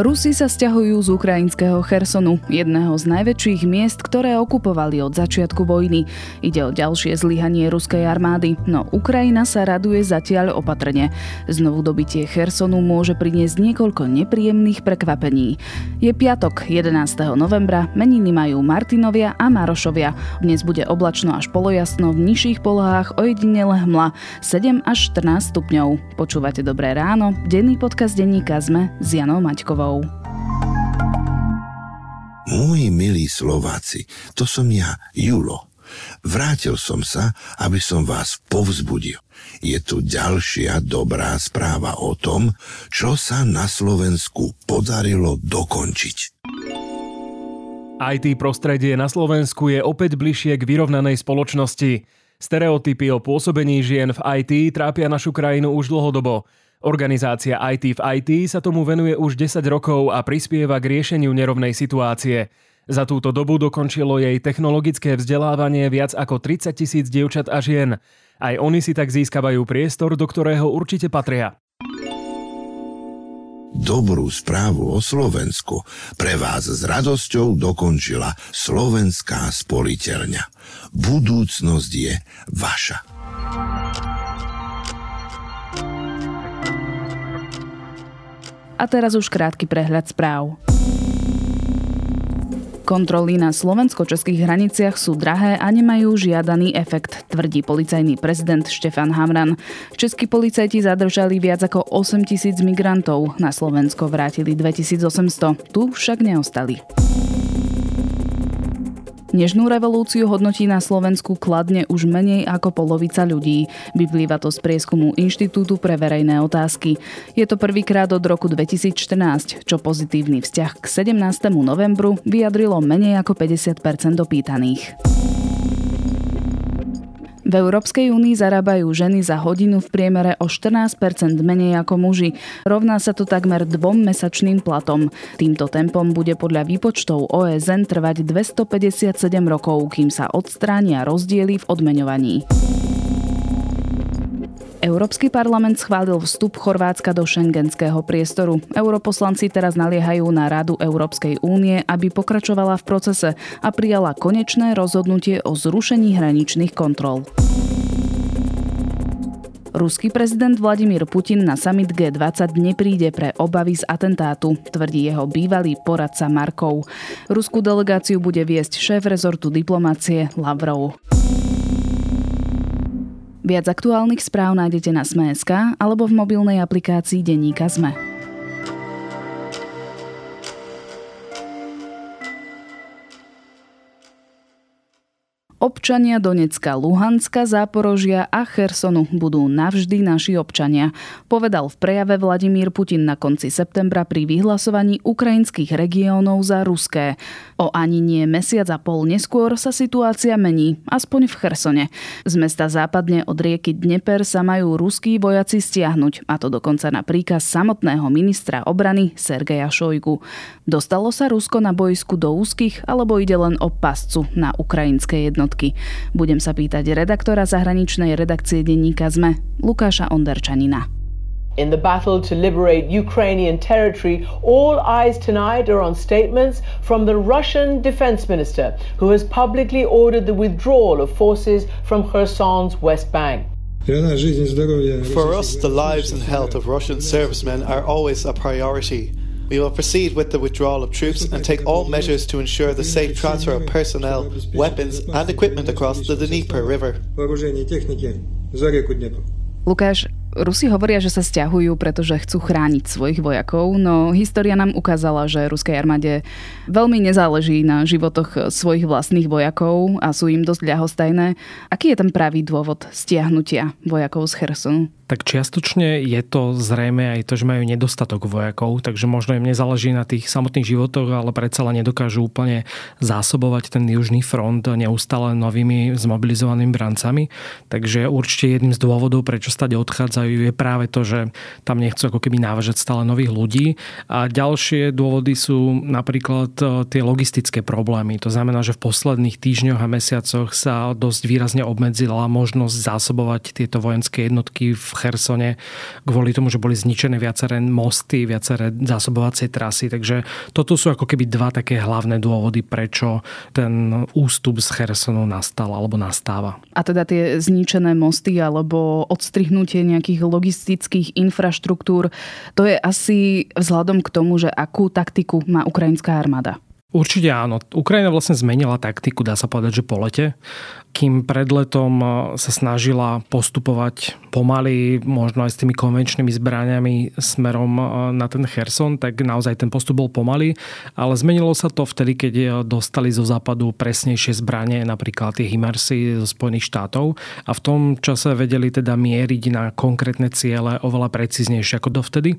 Rusi sa stiahujú z ukrajinského Chersonu, jedného z najväčších miest, ktoré okupovali od začiatku vojny. Ide o ďalšie zlyhanie ruskej armády, no Ukrajina sa raduje zatiaľ opatrne. Znovu dobitie Chersonu môže priniesť niekoľko nepríjemných prekvapení. Je piatok, 11. novembra, meniny majú Martinovia a Marošovia. Dnes bude oblačno až polojasno, v nižších polohách ojedinele hmla 7 až 14 stupňov. Počúvate Dobré ráno, denný podcast denníka ZME s Janou Maťkovou. Čechov. Moji milí Slováci, to som ja, Julo. Vrátil som sa, aby som vás povzbudil. Je tu ďalšia dobrá správa o tom, čo sa na Slovensku podarilo dokončiť. IT prostredie na Slovensku je opäť bližšie k vyrovnanej spoločnosti. Stereotypy o pôsobení žien v IT trápia našu krajinu už dlhodobo. Organizácia IT v IT sa tomu venuje už 10 rokov a prispieva k riešeniu nerovnej situácie. Za túto dobu dokončilo jej technologické vzdelávanie viac ako 30 tisíc dievčat a žien. Aj oni si tak získavajú priestor, do ktorého určite patria. Dobrú správu o Slovensku pre vás s radosťou dokončila Slovenská spoliteľňa. Budúcnosť je vaša. A teraz už krátky prehľad správ. Kontroly na slovensko-českých hraniciach sú drahé a nemajú žiadaný efekt, tvrdí policajný prezident Štefan Hamran. Českí policajti zadržali viac ako 8 tisíc migrantov, na Slovensko vrátili 2800, tu však neostali. Nežnú revolúciu hodnotí na Slovensku kladne už menej ako polovica ľudí. Vyplýva to z prieskumu Inštitútu pre verejné otázky. Je to prvýkrát od roku 2014, čo pozitívny vzťah k 17. novembru vyjadrilo menej ako 50% dopýtaných. V Európskej únii zarábajú ženy za hodinu v priemere o 14% menej ako muži. Rovná sa to takmer dvom mesačným platom. Týmto tempom bude podľa výpočtov OSN trvať 257 rokov, kým sa odstránia rozdiely v odmeňovaní. Európsky parlament schválil vstup Chorvátska do šengenského priestoru. Europoslanci teraz naliehajú na Radu Európskej únie, aby pokračovala v procese a prijala konečné rozhodnutie o zrušení hraničných kontrol. Ruský prezident Vladimír Putin na summit G20 nepríde pre obavy z atentátu, tvrdí jeho bývalý poradca Markov. Ruskú delegáciu bude viesť šéf rezortu diplomácie Lavrov. Viac aktuálnych správ nájdete na Sme.sk alebo v mobilnej aplikácii Denníka Sme. Občania Donecka, Luhanska, Záporožia a Chersonu budú navždy naši občania, povedal v prejave Vladimír Putin na konci septembra pri vyhlasovaní ukrajinských regiónov za ruské. O ani nie mesiac a pol neskôr sa situácia mení, aspoň v Chersone. Z mesta západne od rieky Dneper sa majú ruskí vojaci stiahnuť, a to dokonca na príkaz samotného ministra obrany Sergeja Šojgu. Dostalo sa Rusko na bojsku do úzkých, alebo ide len o pascu na ukrajinské jednotky? Jednotky. Budem sa pýtať redaktora zahraničnej redakcie denníka ZME, Lukáša Onderčanina. In the battle to liberate Ukrainian territory, all eyes tonight are on statements from the Russian defense minister, who has publicly ordered the withdrawal of forces from Kherson's West Bank. For us, the lives and health of Russian servicemen are always a priority. We will proceed with the withdrawal of troops and take all measures to ensure the safe transfer of personnel, weapons and equipment across the Dnieper River. Lukáš, Rusi hovoria, že sa stiahujú, pretože chcú chrániť svojich vojakov, no história nám ukázala, že ruskej armáde veľmi nezáleží na životoch svojich vlastných vojakov a sú im dosť ľahostajné. Aký je ten pravý dôvod stiahnutia vojakov z Chersonu? Tak čiastočne je to zrejme aj to, že majú nedostatok vojakov, takže možno im nezáleží na tých samotných životoch, ale predsa len nedokážu úplne zásobovať ten južný front neustále novými zmobilizovanými brancami. Takže určite jedným z dôvodov, prečo stade odchádzajú, je práve to, že tam nechcú ako keby návažať stále nových ľudí. A ďalšie dôvody sú napríklad e, tie logistické problémy. To znamená, že v posledných týždňoch a mesiacoch sa dosť výrazne obmedzila možnosť zásobovať tieto vojenské jednotky v Chersone kvôli tomu, že boli zničené viaceré mosty, viaceré zásobovacie trasy. Takže toto sú ako keby dva také hlavné dôvody, prečo ten ústup z Chersonu nastal alebo nastáva. A teda tie zničené mosty alebo odstrihnutie nejakých logistických infraštruktúr, to je asi vzhľadom k tomu, že akú taktiku má ukrajinská armáda. Určite áno. Ukrajina vlastne zmenila taktiku, dá sa povedať, že po lete kým pred letom sa snažila postupovať pomaly, možno aj s tými konvenčnými zbraniami smerom na ten Herson, tak naozaj ten postup bol pomaly, ale zmenilo sa to vtedy, keď dostali zo západu presnejšie zbranie, napríklad tie Himarsy zo Spojených štátov a v tom čase vedeli teda mieriť na konkrétne ciele oveľa precíznejšie ako dovtedy.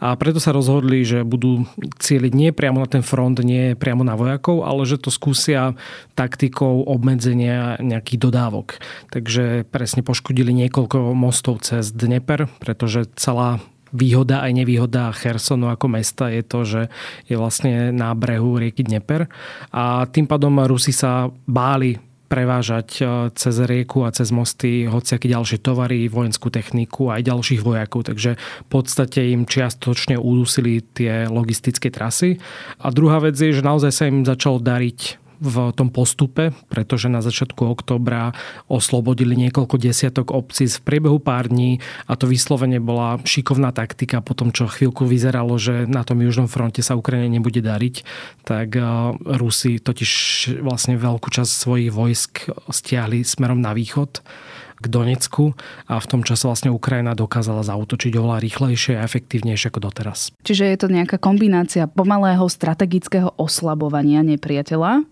A preto sa rozhodli, že budú cieliť nie priamo na ten front, nie priamo na vojakov, ale že to skúsia taktikou obmedzenia nejakých dodávok. Takže presne poškodili niekoľko mostov cez Dneper, pretože celá výhoda aj nevýhoda Chersonu ako mesta je to, že je vlastne na brehu rieky Dneper a tým pádom Rusi sa báli prevážať e, cez rieku a cez mosty hociaké ďalšie tovary, vojenskú techniku aj ďalších vojakov, takže v podstate im čiastočne udusili tie logistické trasy. A druhá vec je, že naozaj sa im začalo dariť v tom postupe, pretože na začiatku oktobra oslobodili niekoľko desiatok obcí v priebehu pár dní a to vyslovene bola šikovná taktika po tom, čo chvíľku vyzeralo, že na tom južnom fronte sa Ukrajine nebude dariť, tak eh, Rusi totiž vlastne veľkú časť svojich vojsk stiahli smerom na východ k Donecku a v tom čase vlastne Ukrajina dokázala zautočiť oveľa rýchlejšie a efektívnejšie ako doteraz. Čiže je to nejaká kombinácia pomalého strategického oslabovania nepriateľa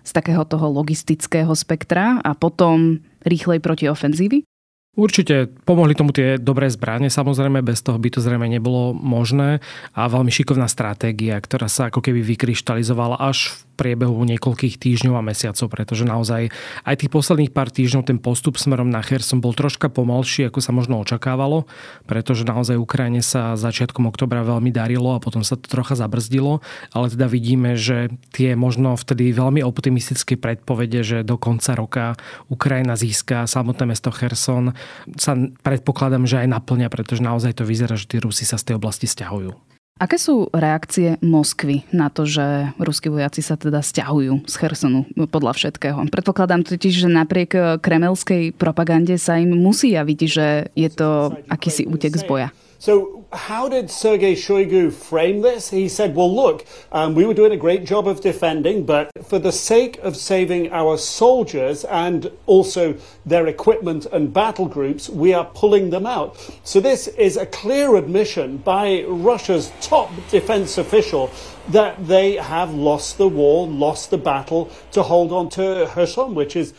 z takého toho logistického spektra a potom rýchlej protiofenzívy? Určite pomohli tomu tie dobré zbranie, samozrejme bez toho by to zrejme nebolo možné. A veľmi šikovná stratégia, ktorá sa ako keby vykryštalizovala až v priebehu niekoľkých týždňov a mesiacov, pretože naozaj aj tých posledných pár týždňov ten postup smerom na Kherson bol troška pomalší, ako sa možno očakávalo, pretože naozaj Ukrajine sa začiatkom oktobra veľmi darilo a potom sa to trocha zabrzdilo, ale teda vidíme, že tie možno vtedy veľmi optimistické predpovede, že do konca roka Ukrajina získa samotné mesto Kherson, sa predpokladám, že aj naplňa, pretože naozaj to vyzerá, že tí Rusi sa z tej oblasti stiahujú. Aké sú reakcie Moskvy na to, že ruskí vojaci sa teda stiahujú z Chersonu podľa všetkého? Predpokladám totiž, že napriek kremelskej propagande sa im musí javiť, že je to akýsi útek z boja. So, how did Sergei Shoigu frame this? He said, Well, look, um, we were doing a great job of defending, but for the sake of saving our soldiers and also their equipment and battle groups, we are pulling them out. So, this is a clear admission by Russia's top defense official that they have lost the war, lost the battle to hold on to Kherson, which is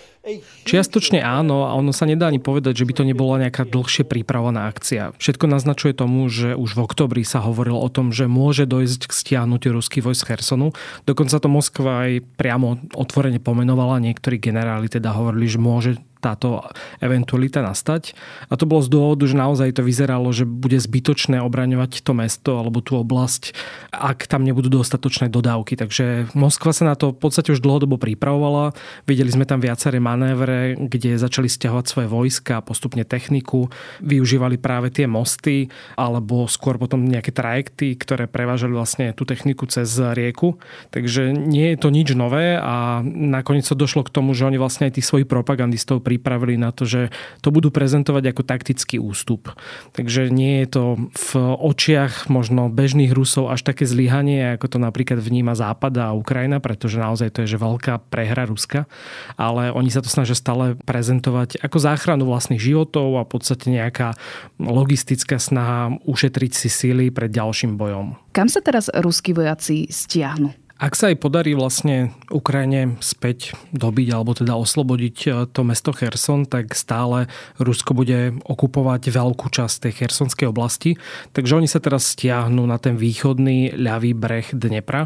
Čiastočne áno a ono sa nedá ani povedať, že by to nebola nejaká dlhšie prípravovaná akcia. Všetko naznačuje tomu, že už v oktobri sa hovorilo o tom, že môže dojsť k stiahnutiu ruských vojsk Hersonu. Dokonca to Moskva aj priamo otvorene pomenovala. Niektorí generáli teda hovorili, že môže táto eventualita nastať. A to bolo z dôvodu, že naozaj to vyzeralo, že bude zbytočné obraňovať to mesto alebo tú oblasť, ak tam nebudú dostatočné dodávky. Takže Moskva sa na to v podstate už dlhodobo pripravovala. Videli sme tam viaceré manévre, kde začali stiahovať svoje vojska, postupne techniku, využívali práve tie mosty alebo skôr potom nejaké trajekty, ktoré prevážali vlastne tú techniku cez rieku. Takže nie je to nič nové a nakoniec sa došlo k tomu, že oni vlastne aj tých svojich propagandistov pripravili na to, že to budú prezentovať ako taktický ústup. Takže nie je to v očiach možno bežných Rusov až také zlyhanie, ako to napríklad vníma Západ a Ukrajina, pretože naozaj to je že veľká prehra Ruska, ale oni sa to snažia stále prezentovať ako záchranu vlastných životov a v podstate nejaká logistická snaha ušetriť si síly pred ďalším bojom. Kam sa teraz ruskí vojaci stiahnu? Ak sa aj podarí vlastne Ukrajine späť dobiť alebo teda oslobodiť e, to mesto Kherson, tak stále Rusko bude okupovať veľkú časť tej chersonskej oblasti. Takže oni sa teraz stiahnu na ten východný ľavý breh Dnepra,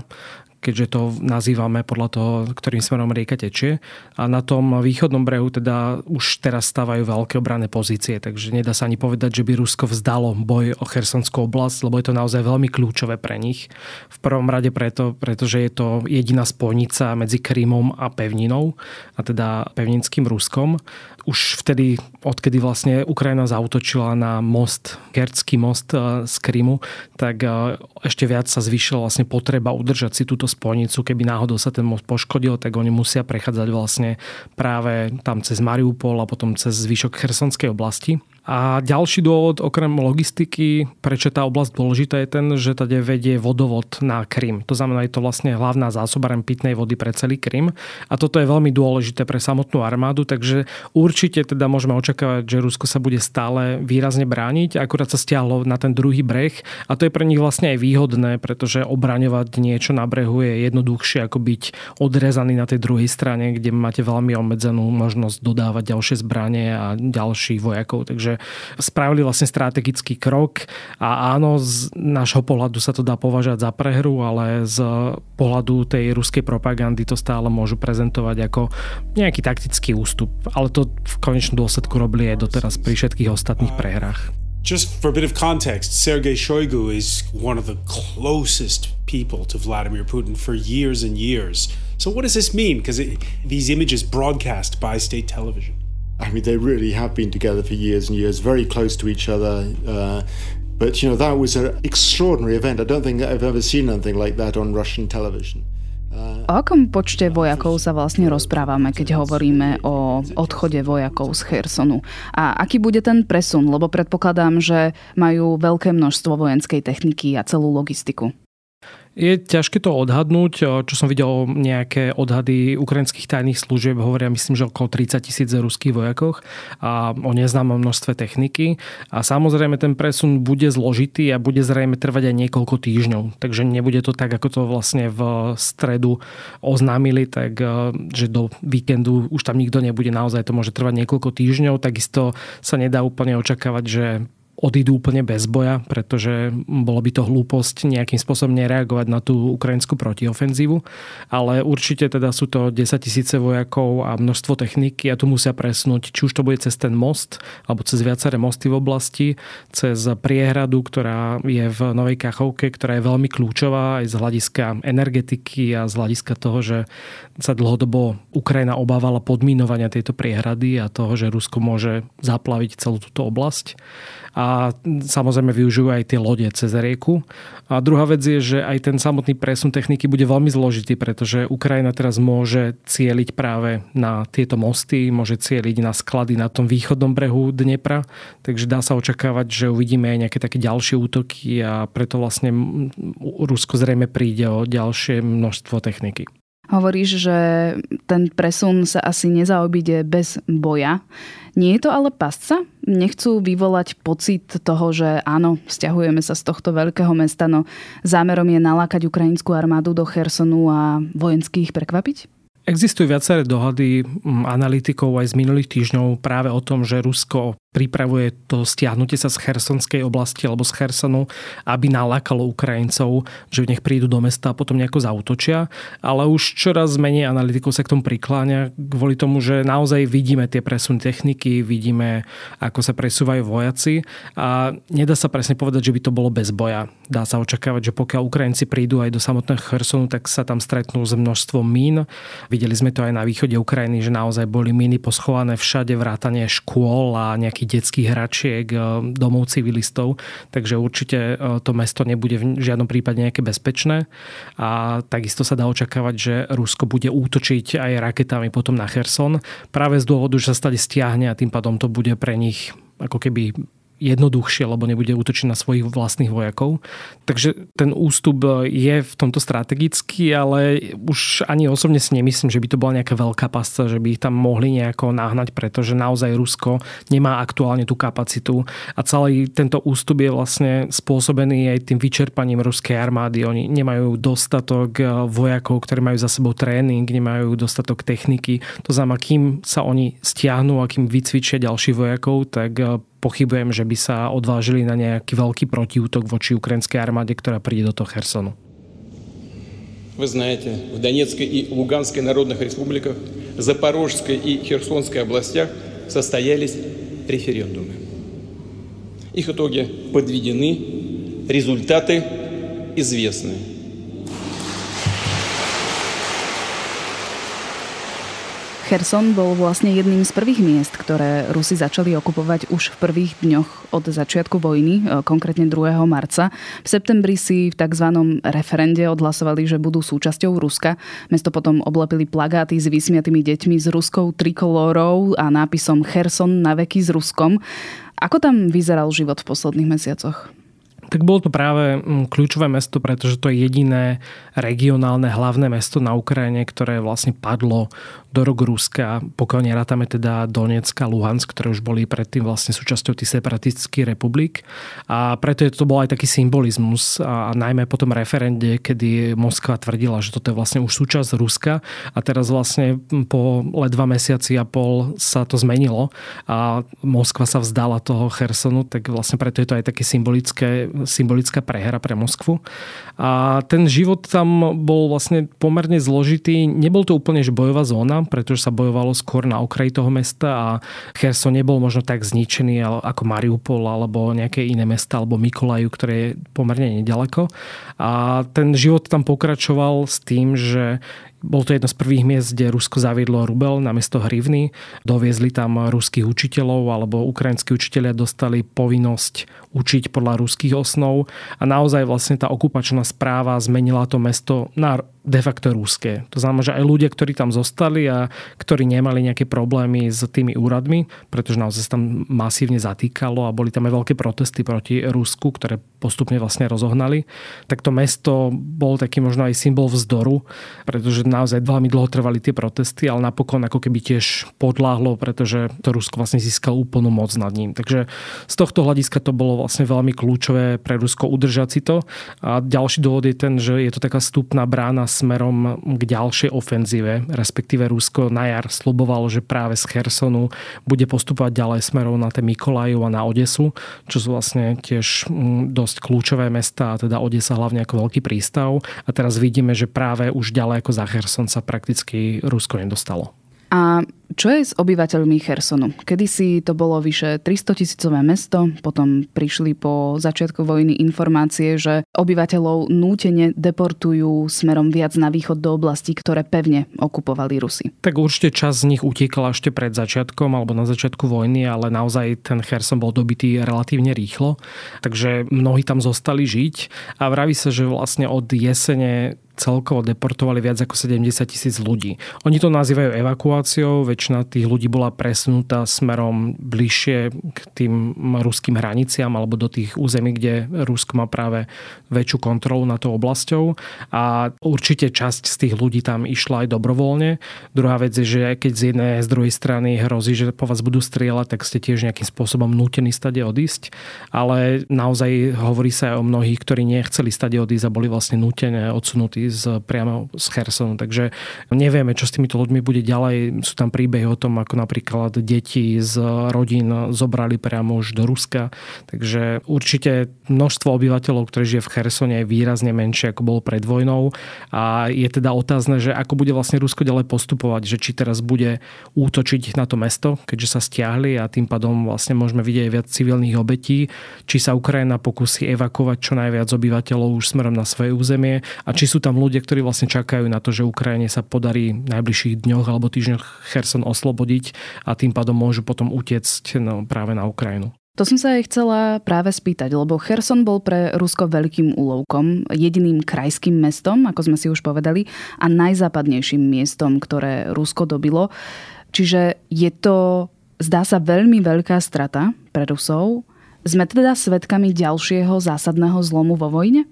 keďže to nazývame podľa toho, ktorým smerom rieka tečie. A na tom východnom brehu teda už teraz stávajú veľké obranné pozície, takže nedá sa ani povedať, že by Rusko vzdalo boj o Chersonskú oblasť, lebo je to naozaj veľmi kľúčové pre nich. V prvom rade preto, pretože je to jediná spojnica medzi Krymom a pevninou, a teda pevninským Ruskom už vtedy, odkedy vlastne Ukrajina zautočila na most, Kercký most e, z Krymu, tak e, ešte viac sa zvýšila vlastne potreba udržať si túto spojnicu. Keby náhodou sa ten most poškodil, tak oni musia prechádzať vlastne práve tam cez Mariupol a potom cez zvyšok Chersonskej oblasti. A ďalší dôvod, okrem logistiky, prečo tá oblasť dôležitá je ten, že tady vedie vodovod na Krym. To znamená, je to vlastne hlavná zásobarem pitnej vody pre celý Krym. A toto je veľmi dôležité pre samotnú armádu, takže určite teda môžeme očakávať, že Rusko sa bude stále výrazne brániť. Akurát sa stiahlo na ten druhý breh a to je pre nich vlastne aj výhodné, pretože obraňovať niečo na brehu je jednoduchšie ako byť odrezaný na tej druhej strane, kde máte veľmi obmedzenú možnosť dodávať ďalšie zbranie a ďalších vojakov. Takže spravili vlastne strategický krok a áno, z nášho pohľadu sa to dá považať za prehru, ale z pohľadu tej ruskej propagandy to stále môžu prezentovať ako nejaký taktický ústup. Ale to v konečnom dôsledku robili aj doteraz pri všetkých ostatných prehrách. Just for a bit of context, Sergei Shoigu is one of the closest people to Vladimir Putin for years and years. So, what does this mean? Because these images broadcast by state television. I mean, they really have been together for years and years, very close to each other. Uh, but, you know, that was an extraordinary event. I don't think I've ever seen anything like that on Russian television. O akom počte vojakov sa vlastne rozprávame, keď hovoríme o odchode vojakov z Chersonu? A aký bude ten presun? Lebo predpokladám, že majú veľké množstvo vojenskej techniky a celú logistiku. Je ťažké to odhadnúť. Čo som videl nejaké odhady ukrajinských tajných služieb, hovoria myslím, že okolo 30 tisíc ruských vojakoch a o neznámom množstve techniky. A samozrejme ten presun bude zložitý a bude zrejme trvať aj niekoľko týždňov. Takže nebude to tak, ako to vlastne v stredu oznámili, tak že do víkendu už tam nikto nebude. Naozaj to môže trvať niekoľko týždňov. Takisto sa nedá úplne očakávať, že odídu úplne bez boja, pretože bolo by to hlúposť nejakým spôsobom nereagovať na tú ukrajinskú protiofenzívu. Ale určite teda sú to 10 tisíce vojakov a množstvo techniky a tu musia presnúť, či už to bude cez ten most, alebo cez viaceré mosty v oblasti, cez priehradu, ktorá je v Novej Kachovke, ktorá je veľmi kľúčová aj z hľadiska energetiky a z hľadiska toho, že sa dlhodobo Ukrajina obávala podminovania tejto priehrady a toho, že Rusko môže zaplaviť celú túto oblasť a samozrejme využijú aj tie lode cez rieku. A druhá vec je, že aj ten samotný presun techniky bude veľmi zložitý, pretože Ukrajina teraz môže cieliť práve na tieto mosty, môže cieliť na sklady na tom východnom brehu Dnepra, takže dá sa očakávať, že uvidíme aj nejaké také ďalšie útoky a preto vlastne Rusko zrejme príde o ďalšie množstvo techniky. Hovoríš, že ten presun sa asi nezaobíde bez boja. Nie je to ale pasca? Nechcú vyvolať pocit toho, že áno, stiahujeme sa z tohto veľkého mesta, no zámerom je nalákať ukrajinskú armádu do Chersonu a vojensky ich prekvapiť? Existujú viaceré dohady analytikov aj z minulých týždňov práve o tom, že Rusko pripravuje to stiahnutie sa z Chersonskej oblasti alebo z Chersonu, aby nalákalo Ukrajincov, že nech prídu do mesta a potom nejako zautočia. Ale už čoraz menej analytikov sa k tomu prikláňa kvôli tomu, že naozaj vidíme tie presuny techniky, vidíme, ako sa presúvajú vojaci a nedá sa presne povedať, že by to bolo bez boja. Dá sa očakávať, že pokiaľ Ukrajinci prídu aj do samotného Chersonu, tak sa tam stretnú s množstvom mín. Videli sme to aj na východe Ukrajiny, že naozaj boli míny poschované všade, vrátanie škôl a nejakých nejakých detských hračiek, eh, domov civilistov, takže určite eh, to mesto nebude v žiadnom prípade nejaké bezpečné. A takisto sa dá očakávať, že Rusko bude útočiť aj raketami potom na Kherson práve z dôvodu, že sa stade stiahne a tým pádom to bude pre nich ako keby jednoduchšie, lebo nebude útočiť na svojich vlastných vojakov. Takže ten ústup je v tomto strategický, ale už ani osobne si nemyslím, že by to bola nejaká veľká pasca, že by ich tam mohli nejako nahnať, pretože naozaj Rusko nemá aktuálne tú kapacitu a celý tento ústup je vlastne spôsobený aj tým vyčerpaním ruskej armády. Oni nemajú dostatok vojakov, ktorí majú za sebou tréning, nemajú dostatok techniky. To znamená, kým sa oni stiahnu a kým vycvičia ďalších vojakov, tak pochybujem, že by sa odvážili na nejaký veľký protiútok voči ukrajinskej armáde, ktorá príde do toho Chersonu. Вы знаете, в Донецкой и Луганской народных республиках, Запорожской и Херсонской областях состоялись референдумы. Их итоги подведены, результаты известны. Cherson bol vlastne jedným z prvých miest, ktoré Rusi začali okupovať už v prvých dňoch od začiatku vojny, e, konkrétne 2. marca. V septembri si v tzv. referende odhlasovali, že budú súčasťou Ruska. Mesto potom oblepili plagáty s vysmiatými deťmi s ruskou trikolórou a nápisom Cherson na veky s Ruskom. Ako tam vyzeral život v posledných mesiacoch? Tak bolo to práve mm, kľúčové mesto, pretože to je jediné regionálne hlavné mesto na Ukrajine, ktoré vlastne padlo do rok Ruska, pokiaľ nerátame teda Donetsk Luhansk, ktoré už boli predtým vlastne súčasťou tých separatistických republik. A preto je to bol aj taký symbolizmus a najmä po tom referende, kedy Moskva tvrdila, že toto je vlastne už súčasť Ruska a teraz vlastne po let dva mesiaci a pol sa to zmenilo a Moskva sa vzdala toho Chersonu, tak vlastne preto je to aj také symbolické, symbolická prehra pre Moskvu. A ten život tam bol vlastne pomerne zložitý. Nebol to úplne že bojová zóna, pretože sa bojovalo skôr na okraji toho mesta a Cherson nebol možno tak zničený ako Mariupol alebo nejaké iné mesta alebo Mikolaju, ktoré je pomerne nedaleko. A ten život tam pokračoval s tým, že bol to jedno z prvých miest, kde Rusko zaviedlo rubel na miesto hrivny. Doviezli tam ruských učiteľov alebo ukrajinskí učiteľia dostali povinnosť učiť podľa ruských osnov a naozaj vlastne tá okupačná správa zmenila to mesto na de facto rúské. To znamená, že aj ľudia, ktorí tam zostali a ktorí nemali nejaké problémy s tými úradmi, pretože naozaj sa tam masívne zatýkalo a boli tam aj veľké protesty proti Rusku, ktoré postupne vlastne rozohnali, tak to mesto bol taký možno aj symbol vzdoru, pretože naozaj veľmi dlho trvali tie protesty, ale napokon ako keby tiež podláhlo, pretože to Rusko vlastne získalo úplnú moc nad ním. Takže z tohto hľadiska to bolo vlastne veľmi kľúčové pre Rusko udržať si to. A ďalší dôvod je ten, že je to taká stupná brána smerom k ďalšej ofenzíve, respektíve Rusko na jar slubovalo, že práve z Chersonu bude postupovať ďalej smerom na tie Mikolajov a na Odesu, čo sú vlastne tiež mm, dosť kľúčové mesta, teda Odesa hlavne ako veľký prístav. A teraz vidíme, že práve už ďalej ako za Cherson sa prakticky Rusko nedostalo. A čo je s obyvateľmi Chersonu? Kedysi to bolo vyše 300 tisícové mesto, potom prišli po začiatku vojny informácie, že obyvateľov nútene deportujú smerom viac na východ do oblastí, ktoré pevne okupovali Rusy. Tak určite čas z nich utekala ešte pred začiatkom alebo na začiatku vojny, ale naozaj ten Cherson bol dobitý relatívne rýchlo, takže mnohí tam zostali žiť a vraví sa, že vlastne od jesene celkovo deportovali viac ako 70 tisíc ľudí. Oni to nazývajú evakuáciou, väčšina tých ľudí bola presunutá smerom bližšie k tým ruským hraniciam alebo do tých území, kde Rusko má práve väčšiu kontrolu nad tou oblasťou a určite časť z tých ľudí tam išla aj dobrovoľne. Druhá vec je, že keď z jednej z druhej strany hrozí, že po vás budú strieľať, tak ste tiež nejakým spôsobom nútení stade odísť. Ale naozaj hovorí sa aj o mnohých, ktorí nechceli stade odísť a boli vlastne nútené odsunutí z, priamo z Chersonu. Takže nevieme, čo s týmito ľuďmi bude ďalej. Sú tam príbehy o tom, ako napríklad deti z rodín zobrali priamo už do Ruska. Takže určite množstvo obyvateľov, ktorí žije v Chersone, je výrazne menšie, ako bolo pred vojnou. A je teda otázne, že ako bude vlastne Rusko ďalej postupovať, že či teraz bude útočiť na to mesto, keďže sa stiahli a tým pádom vlastne môžeme vidieť viac civilných obetí, či sa Ukrajina pokusí evakovať čo najviac obyvateľov už smerom na svoje územie a či sú tam ľudia, ktorí vlastne čakajú na to, že Ukrajine sa podarí v najbližších dňoch alebo týždňoch Cherson oslobodiť a tým pádom môžu potom utiecť no, práve na Ukrajinu. To som sa aj chcela práve spýtať, lebo Cherson bol pre Rusko veľkým úlovkom, jediným krajským mestom, ako sme si už povedali, a najzápadnejším miestom, ktoré Rusko dobilo. Čiže je to, zdá sa, veľmi veľká strata pre Rusov. Sme teda svedkami ďalšieho zásadného zlomu vo vojne?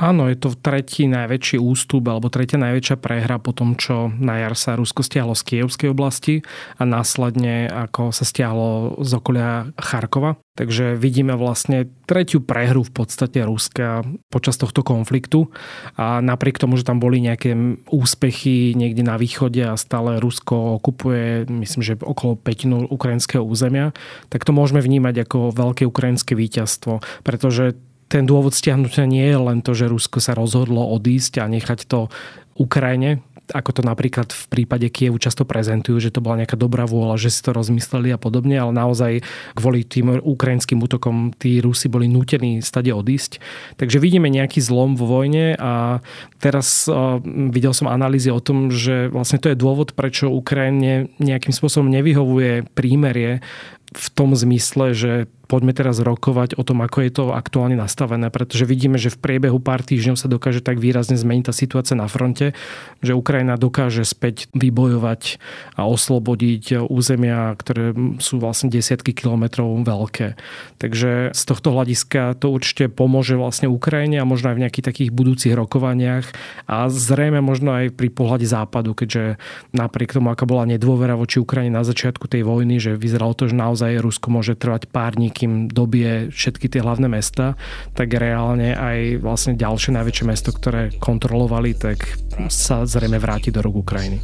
Áno, je to tretí najväčší ústup alebo tretia najväčšia prehra po tom, čo na jar sa Rusko stiahlo z Kievskej oblasti a následne ako sa stiahlo z okolia Charkova. Takže vidíme vlastne tretiu prehru v podstate Ruska počas tohto konfliktu a napriek tomu, že tam boli nejaké úspechy niekde na východe a stále Rusko okupuje, myslím, že okolo petinu ukrajinského územia, tak to môžeme vnímať ako veľké ukrajinské víťazstvo, pretože ten dôvod stiahnutia nie je len to, že Rusko sa rozhodlo odísť a nechať to Ukrajine, ako to napríklad v prípade Kievu často prezentujú, že to bola nejaká dobrá vôľa, že si to rozmysleli a podobne, ale naozaj kvôli tým ukrajinským útokom tí Rusi boli nútení stade odísť. Takže vidíme nejaký zlom vo vojne a teraz uh, videl som analýzy o tom, že vlastne to je dôvod, prečo Ukrajine nejakým spôsobom nevyhovuje prímerie v tom zmysle, že poďme teraz rokovať o tom, ako je to aktuálne nastavené, pretože vidíme, že v priebehu pár týždňov sa dokáže tak výrazne zmeniť tá situácia na fronte, že Ukrajina dokáže späť vybojovať a oslobodiť územia, ktoré sú vlastne desiatky kilometrov veľké. Takže z tohto hľadiska to určite pomôže vlastne Ukrajine a možno aj v nejakých takých budúcich rokovaniach a zrejme možno aj pri pohľade západu, keďže napriek tomu, aká bola nedôvera voči Ukrajine na začiatku tej vojny, že vyzeralo to, že naozaj Rusko môže trvať pár dní, kým dobie všetky tie hlavné mesta, tak reálne aj vlastne ďalšie najväčšie mesto, ktoré kontrolovali, tak sa zrejme vráti do rúk Ukrajiny.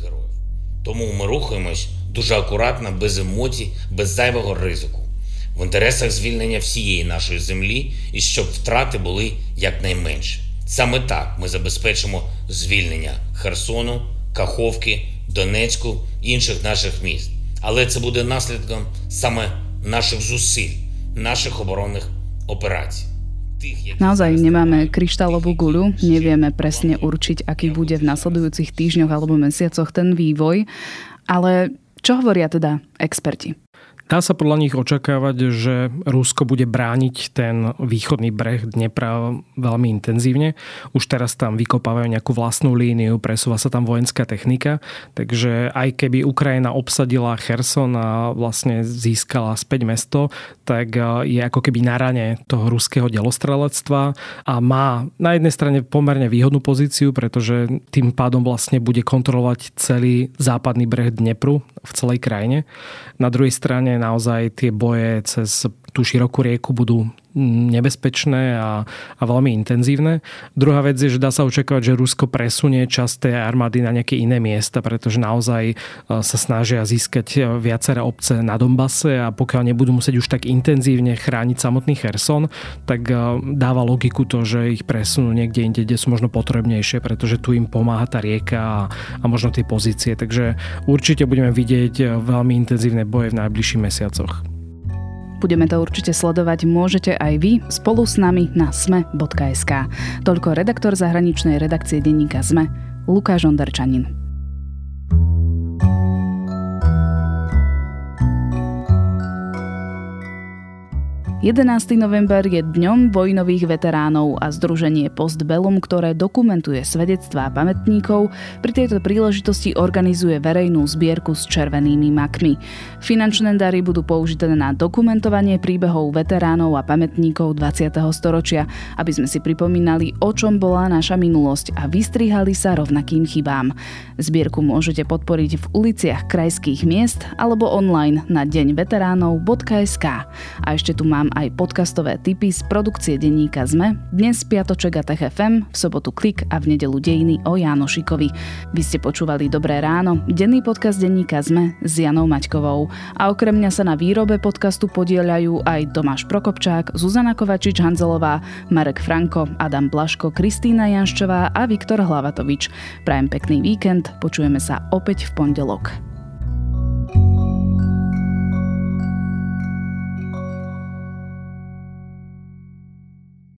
Тому ми рухаємось дуже акуратно, без емоцій, без зайвого ризику, в інтересах звільнення всієї нашої землі і щоб втрати були якнайменші. Саме так ми забезпечимо звільнення Херсону, Каховки, Донецьку інших наших міст. Але це буде наслідком саме наших зусиль našich obronných operácií. Naozaj nemáme kryštálovú guľu, nevieme presne určiť, aký bude v nasledujúcich týždňoch alebo mesiacoch ten vývoj, ale čo hovoria teda experti? Dá sa podľa nich očakávať, že Rusko bude brániť ten východný breh Dnepra veľmi intenzívne. Už teraz tam vykopávajú nejakú vlastnú líniu, presúva sa tam vojenská technika, takže aj keby Ukrajina obsadila Kherson a vlastne získala späť mesto, tak e, je ako keby na rane toho ruského delostrelectva a má na jednej strane pomerne výhodnú pozíciu, pretože tým pádom vlastne bude kontrolovať celý západný breh Dnepru v celej krajine. Na druhej strane naozaj tie boje cez tú širokú rieku budú nebezpečné a, a veľmi intenzívne. Druhá vec je, že dá sa očakávať, že Rusko presunie časť tej armády na nejaké iné miesta, pretože naozaj e, sa snažia získať e, viaceré obce na Dombase a pokiaľ nebudú musieť už tak intenzívne chrániť samotný Kherson, tak e, dáva logiku to, že ich presunú niekde inde, kde sú možno potrebnejšie, pretože tu im pomáha tá rieka a, a možno tie pozície. Takže určite budeme vidieť veľmi intenzívne boje v najbližších mesiacoch. Budeme to určite sledovať, môžete aj vy spolu s nami na sme.sk. Toľko redaktor zahraničnej redakcie denníka ZME, Lukáš Ondarčanin. 11. november je dňom vojnových veteránov a Združenie Postbellum, ktoré dokumentuje svedectvá pamätníkov, pri tejto príležitosti organizuje verejnú zbierku s červenými makmi. Finančné dary budú použité na dokumentovanie príbehov veteránov a pamätníkov 20. storočia, aby sme si pripomínali, o čom bola naša minulosť a vystrihali sa rovnakým chybám. Zbierku môžete podporiť v uliciach krajských miest alebo online na deňveteránov.sk. A ešte tu mám aj podcastové tipy z produkcie denníka ZME, dnes Piatoček a TFM, v sobotu Klik a v nedelu Dejiny o Jánošikovi. Vy ste počúvali Dobré ráno, denný podcast denníka ZME s Janou Maťkovou. A okrem mňa sa na výrobe podcastu podielajú aj Tomáš Prokopčák, Zuzana Kovačič-Hanzelová, Marek Franko, Adam Blaško, Kristýna Janščová a Viktor Hlavatovič. Prajem pekný víkend, počujeme sa opäť v pondelok.